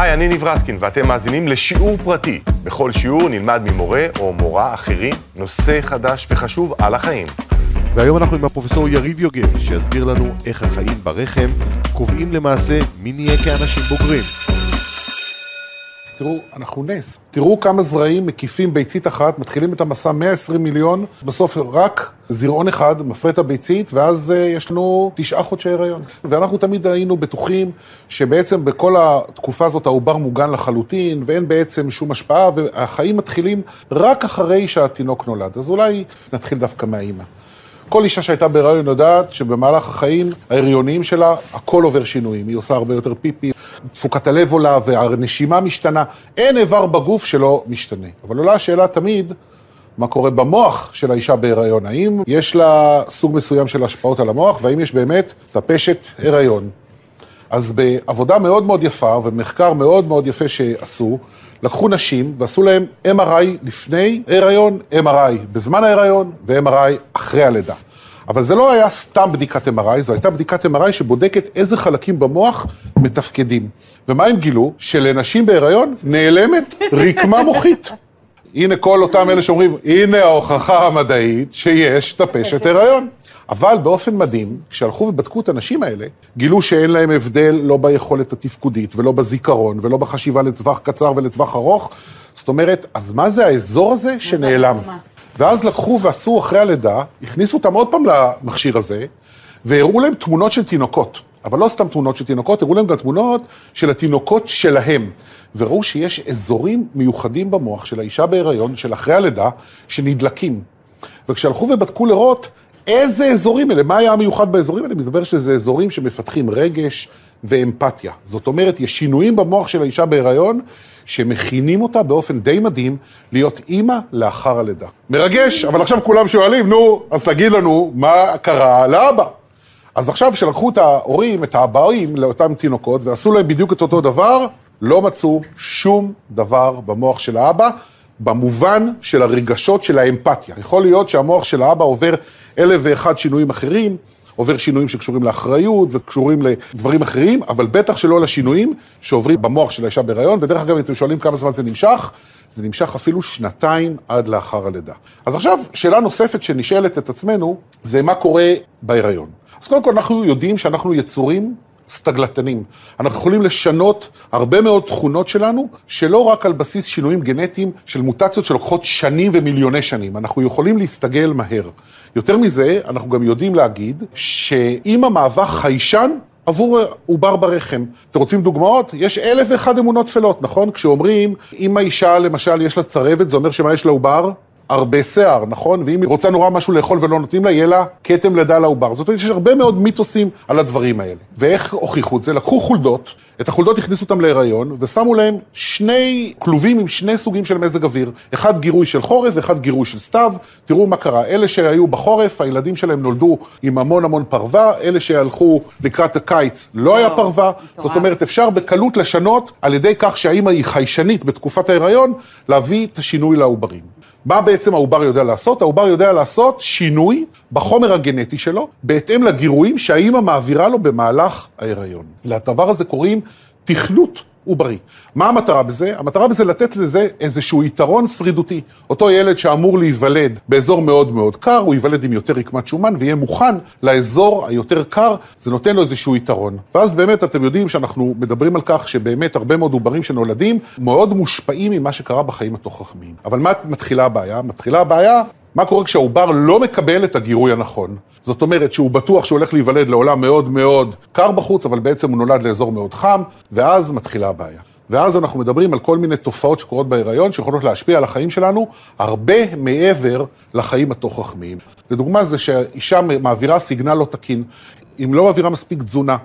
היי, אני ניב רסקין, ואתם מאזינים לשיעור פרטי. בכל שיעור נלמד ממורה או מורה אחרים נושא חדש וחשוב על החיים. והיום אנחנו עם הפרופסור יריב יוגב, שיסביר לנו איך החיים ברחם קובעים למעשה מי נהיה כאנשים בוגרים. תראו, אנחנו נס. תראו כמה זרעים מקיפים ביצית אחת, מתחילים את המסע 120 מיליון, בסוף רק זרעון אחד מפרה את הביצית, ואז uh, יש לנו תשעה חודשי הריון. ואנחנו תמיד היינו בטוחים שבעצם בכל התקופה הזאת העובר מוגן לחלוטין, ואין בעצם שום השפעה, והחיים מתחילים רק אחרי שהתינוק נולד. אז אולי נתחיל דווקא מהאימא. כל אישה שהייתה בהיריון יודעת שבמהלך החיים ההריוניים שלה, הכל עובר שינויים. היא עושה הרבה יותר פיפי, תפוקת הלב עולה והנשימה משתנה. אין איבר בגוף שלא משתנה. אבל עולה השאלה תמיד, מה קורה במוח של האישה בהיריון? האם יש לה סוג מסוים של השפעות על המוח, והאם יש באמת טפשת הריון? אז בעבודה מאוד מאוד יפה ומחקר מאוד מאוד יפה שעשו, לקחו נשים ועשו להם MRI לפני ההיריון, MRI בזמן ההיריון ו-MRI אחרי הלידה. אבל זה לא היה סתם בדיקת MRI, זו הייתה בדיקת MRI שבודקת איזה חלקים במוח מתפקדים. ומה הם גילו? שלנשים בהיריון נעלמת רקמה מוחית. הנה כל אותם אלה שאומרים, הנה ההוכחה המדעית שיש טפשת הריון. אבל באופן מדהים, כשהלכו ובדקו את הנשים האלה, גילו שאין להם הבדל לא ביכולת התפקודית, ולא בזיכרון, ולא בחשיבה לטווח קצר ולטווח ארוך. זאת אומרת, אז מה זה האזור הזה שנעלם? ואז לקחו ועשו אחרי הלידה, הכניסו אותם עוד פעם למכשיר הזה, והראו להם תמונות של תינוקות. אבל לא סתם תמונות של תינוקות, הראו להם גם תמונות של התינוקות שלהם. וראו שיש אזורים מיוחדים במוח של האישה בהיריון, של אחרי הלידה, שנדלקים. וכשהלכו ובדקו לראות איזה אזורים אלה, מה היה המיוחד באזורים האלה, מסתבר שזה אזורים שמפתחים רגש ואמפתיה. זאת אומרת, יש שינויים במוח של האישה בהיריון, שמכינים אותה באופן די מדהים להיות אימא לאחר הלידה. מרגש, אבל עכשיו כולם שואלים, נו, אז תגיד לנו מה קרה לאבא. אז עכשיו כשלקחו את ההורים, את האבאים לאותם תינוקות, ועשו להם בדיוק את אותו דבר, לא מצאו שום דבר במוח של האבא, במובן של הרגשות של האמפתיה. יכול להיות שהמוח של האבא עובר אלף ואחד שינויים אחרים, עובר שינויים שקשורים לאחריות וקשורים לדברים אחרים, אבל בטח שלא לשינויים שעוברים במוח של האישה בהיריון, ודרך אגב, אם אתם שואלים כמה זמן זה נמשך, זה נמשך אפילו שנתיים עד לאחר הלידה. אז עכשיו, שאלה נוספת שנשאלת את עצמנו, זה מה קורה בהיריון. אז קודם כל, אנחנו יודעים שאנחנו יצורים סטגלטנים. אנחנו יכולים לשנות הרבה מאוד תכונות שלנו, שלא רק על בסיס שינויים גנטיים של מוטציות שלוקחות שנים ומיליוני שנים. אנחנו יכולים להסתגל מהר. יותר מזה, אנחנו גם יודעים להגיד שאם המהווה חיישן, עבור עובר ברחם. אתם רוצים דוגמאות? יש אלף ואחד אמונות טפלות, נכון? כשאומרים, אם האישה למשל יש לה צרבת, זה אומר שמה יש לעובר? הרבה שיער, נכון? ואם היא רוצה נורא משהו לאכול ולא נותנים לה, יהיה לה כתם לידה לעובר. זאת אומרת, יש הרבה מאוד מיתוסים על הדברים האלה. ואיך הוכיחו את זה? לקחו חולדות, את החולדות הכניסו אותם להיריון, ושמו להם שני כלובים עם שני סוגים של מזג אוויר. אחד גירוי של חורף ואחד גירוי של סתיו. תראו מה קרה. אלה שהיו בחורף, הילדים שלהם נולדו עם המון המון פרווה, אלה שהלכו לקראת הקיץ לא היה פרווה. זאת אומרת, אפשר בקלות לשנות על ידי כך שהאימא היא חיישנית בתקופת ההיריון, להביא את השינוי לעוברים. מה בעצם העובר יודע לעשות? העובר יודע לעשות שינוי בחומר הגנטי שלו, בהתאם לגירויים שהאימא מעבירה לו במהלך ההיריון. לדבר הזה קוראים תכנות עוברי. מה המטרה בזה? המטרה בזה לתת לזה איזשהו יתרון שרידותי. אותו ילד שאמור להיוולד באזור מאוד מאוד קר, הוא ייוולד עם יותר רקמת שומן ויהיה מוכן לאזור היותר קר, זה נותן לו איזשהו יתרון. ואז באמת אתם יודעים שאנחנו מדברים על כך שבאמת הרבה מאוד עוברים שנולדים מאוד מושפעים ממה שקרה בחיים התוך-רחמיים. אבל מה מתחילה הבעיה? מתחילה הבעיה מה קורה כשהעובר לא מקבל את הגירוי הנכון? זאת אומרת שהוא בטוח שהוא הולך להיוולד לעולם מאוד מאוד קר בחוץ, אבל בעצם הוא נולד לאזור מאוד חם, ואז מתחילה הבעיה. ואז אנחנו מדברים על כל מיני תופעות שקורות בהיריון, שיכולות להשפיע על החיים שלנו הרבה מעבר לחיים התוך-רחמיים. לדוגמה זה שהאישה מעבירה סיגנל לא תקין, אם לא מעבירה מספיק תזונה,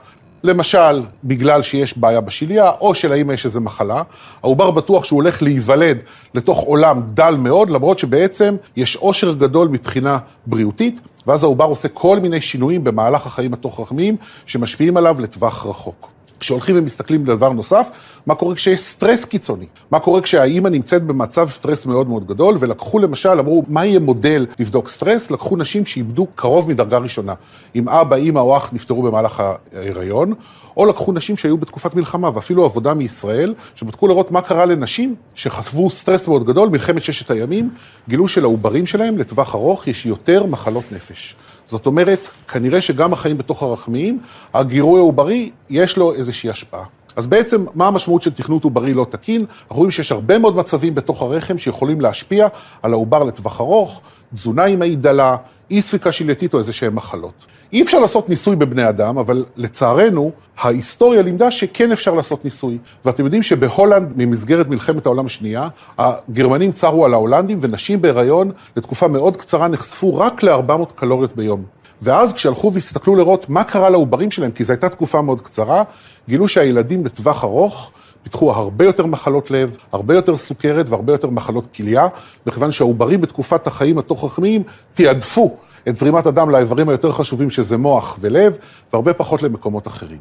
למשל, בגלל שיש בעיה בשליה, או שלאמא יש איזו מחלה, העובר בטוח שהוא הולך להיוולד לתוך עולם דל מאוד, למרות שבעצם יש עושר גדול מבחינה בריאותית, ואז העובר עושה כל מיני שינויים במהלך החיים התוך-רחמיים, שמשפיעים עליו לטווח רחוק. כשהולכים ומסתכלים לדבר נוסף, מה קורה כשיש סטרס קיצוני? מה קורה כשהאימא נמצאת במצב סטרס מאוד מאוד גדול, ולקחו למשל, אמרו, מה יהיה מודל לבדוק סטרס? לקחו נשים שאיבדו קרוב מדרגה ראשונה. אם אבא, אימא או אח נפטרו במהלך ההיריון, או לקחו נשים שהיו בתקופת מלחמה, ואפילו עבודה מישראל, שבדקו לראות מה קרה לנשים שחטפו סטרס מאוד גדול, מלחמת ששת הימים, גילו שלעוברים שלהם, לטווח ארוך, יש יותר מחלות נפש. זאת אומרת, כנראה שגם החיים בתוך הרחמיים, הגירוי העוברי, יש לו איזושהי השפעה. אז בעצם, מה המשמעות של תכנות עוברי לא תקין? אנחנו רואים שיש הרבה מאוד מצבים בתוך הרחם שיכולים להשפיע על העובר לטווח ארוך, תזונה עם מעי דלה, אי ספיקה שלייתית או איזה שהן מחלות. אי אפשר לעשות ניסוי בבני אדם, אבל לצערנו, ההיסטוריה לימדה שכן אפשר לעשות ניסוי. ואתם יודעים שבהולנד, ממסגרת מלחמת העולם השנייה, הגרמנים צרו על ההולנדים, ונשים בהיריון לתקופה מאוד קצרה נחשפו רק ל-400 קלוריות ביום. ואז כשהלכו והסתכלו לראות מה קרה לעוברים שלהם, כי זו הייתה תקופה מאוד קצרה, גילו שהילדים לטווח ארוך פיתחו הרבה יותר מחלות לב, הרבה יותר סוכרת והרבה יותר מחלות כליה, מכיוון שהעוברים בתקופת החיים התוך-רחמיים תיעדפו את זרימת הדם לאיברים היותר חשובים שזה מוח ולב, והרבה פחות למקומות אחרים.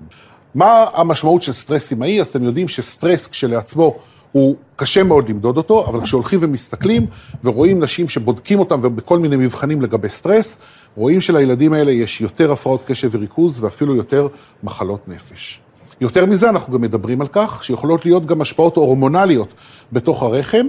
מה המשמעות של סטרס אמאי? אז אתם יודעים שסטרס כשלעצמו הוא קשה מאוד למדוד אותו, אבל כשהולכים ומסתכלים ורואים נשים שבודקים אותם ובכל מיני מבחנים לגבי סטרס, רואים שלילדים האלה יש יותר הפרעות קשב וריכוז ואפילו יותר מחלות נפש. יותר מזה, אנחנו גם מדברים על כך שיכולות להיות גם השפעות הורמונליות בתוך הרחם,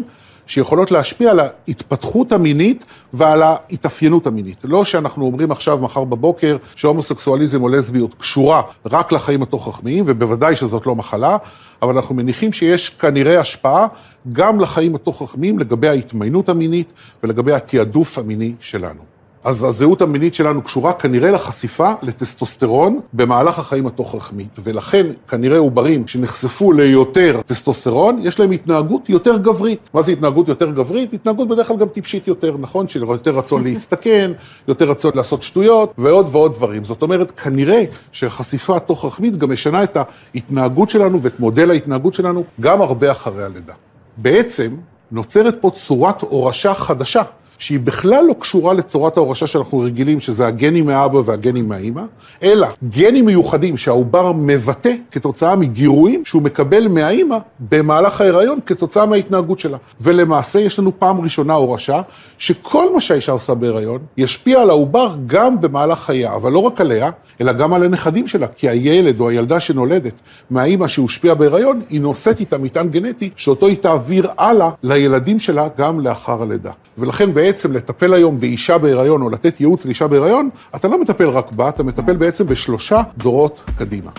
שיכולות להשפיע על ההתפתחות המינית ועל ההתאפיינות המינית. לא שאנחנו אומרים עכשיו, מחר בבוקר, שהומוסקסואליזם או לסביות קשורה רק לחיים התוך-רחמיים, ובוודאי שזאת לא מחלה, אבל אנחנו מניחים שיש כנראה השפעה גם לחיים התוך-רחמיים לגבי ההתמיינות המינית ולגבי התעדוף המיני שלנו. אז הזהות המינית שלנו קשורה כנראה לחשיפה לטסטוסטרון במהלך החיים התוך-רחמית, ולכן כנראה עוברים שנחשפו ליותר טסטוסטרון, יש להם התנהגות יותר גברית. מה זה התנהגות יותר גברית? התנהגות בדרך כלל גם טיפשית יותר, נכון? של יותר רצון להסתכן, יותר רצון לעשות שטויות, ועוד ועוד דברים. זאת אומרת, כנראה שחשיפה תוך-רחמית גם משנה את ההתנהגות שלנו ואת מודל ההתנהגות שלנו גם הרבה אחרי הלידה. בעצם נוצרת פה צורת הורשה חדשה. שהיא בכלל לא קשורה לצורת ההורשה שאנחנו רגילים, שזה הגנים מהאבא והגנים מהאימא, אלא גנים מיוחדים שהעובר מבטא כתוצאה מגירויים שהוא מקבל מהאימא במהלך ההיריון כתוצאה מההתנהגות שלה. ולמעשה יש לנו פעם ראשונה הורשה, שכל מה שהאישה עושה בהיריון ישפיע על העובר גם במהלך חייה, אבל לא רק עליה, אלא גם על הנכדים שלה, כי הילד או הילדה שנולדת מהאימא שהושפיעה בהיריון, היא נושאת איתה מטען גנטי, שאותו היא תעביר הלאה לילדים שלה גם לאחר הלידה. ולכן בעצם לטפל היום באישה בהיריון או לתת ייעוץ לאישה בהיריון, אתה לא מטפל רק בה, אתה מטפל בעצם בשלושה דורות קדימה.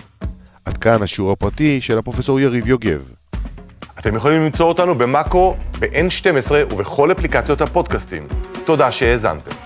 עד כאן השיעור הפרטי של הפרופסור יריב יוגב. אתם יכולים למצוא אותנו במאקו, ב-N12 ובכל אפליקציות הפודקאסטים. תודה שהאזנתם.